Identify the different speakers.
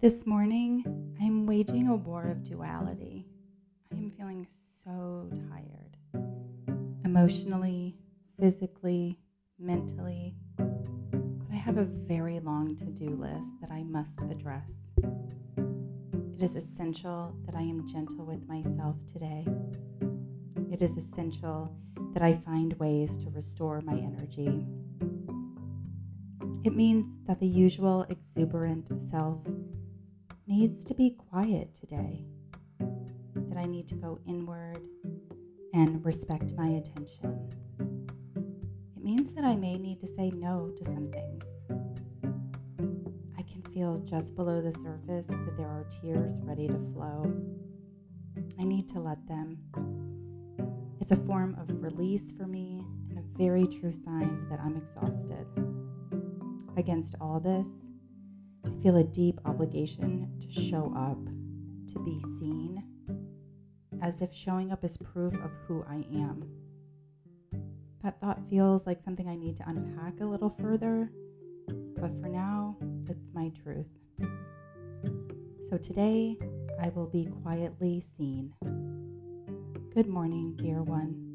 Speaker 1: This morning, I'm waging a war of duality. I am feeling so tired. Emotionally, physically, mentally. But I have a very long to do list that I must address. It is essential that I am gentle with myself today. It is essential that I find ways to restore my energy. It means that the usual exuberant self needs to be quiet today, that I need to go inward and respect my attention. It means that I may need to say no to some things. I can feel just below the surface that there are tears ready to flow. I need to let them. It's a form of release for me and a very true sign that I'm exhausted. Against all this, feel a deep obligation to show up, to be seen, as if showing up is proof of who I am. That thought feels like something I need to unpack a little further, but for now, it's my truth. So today, I will be quietly seen. Good morning, dear one.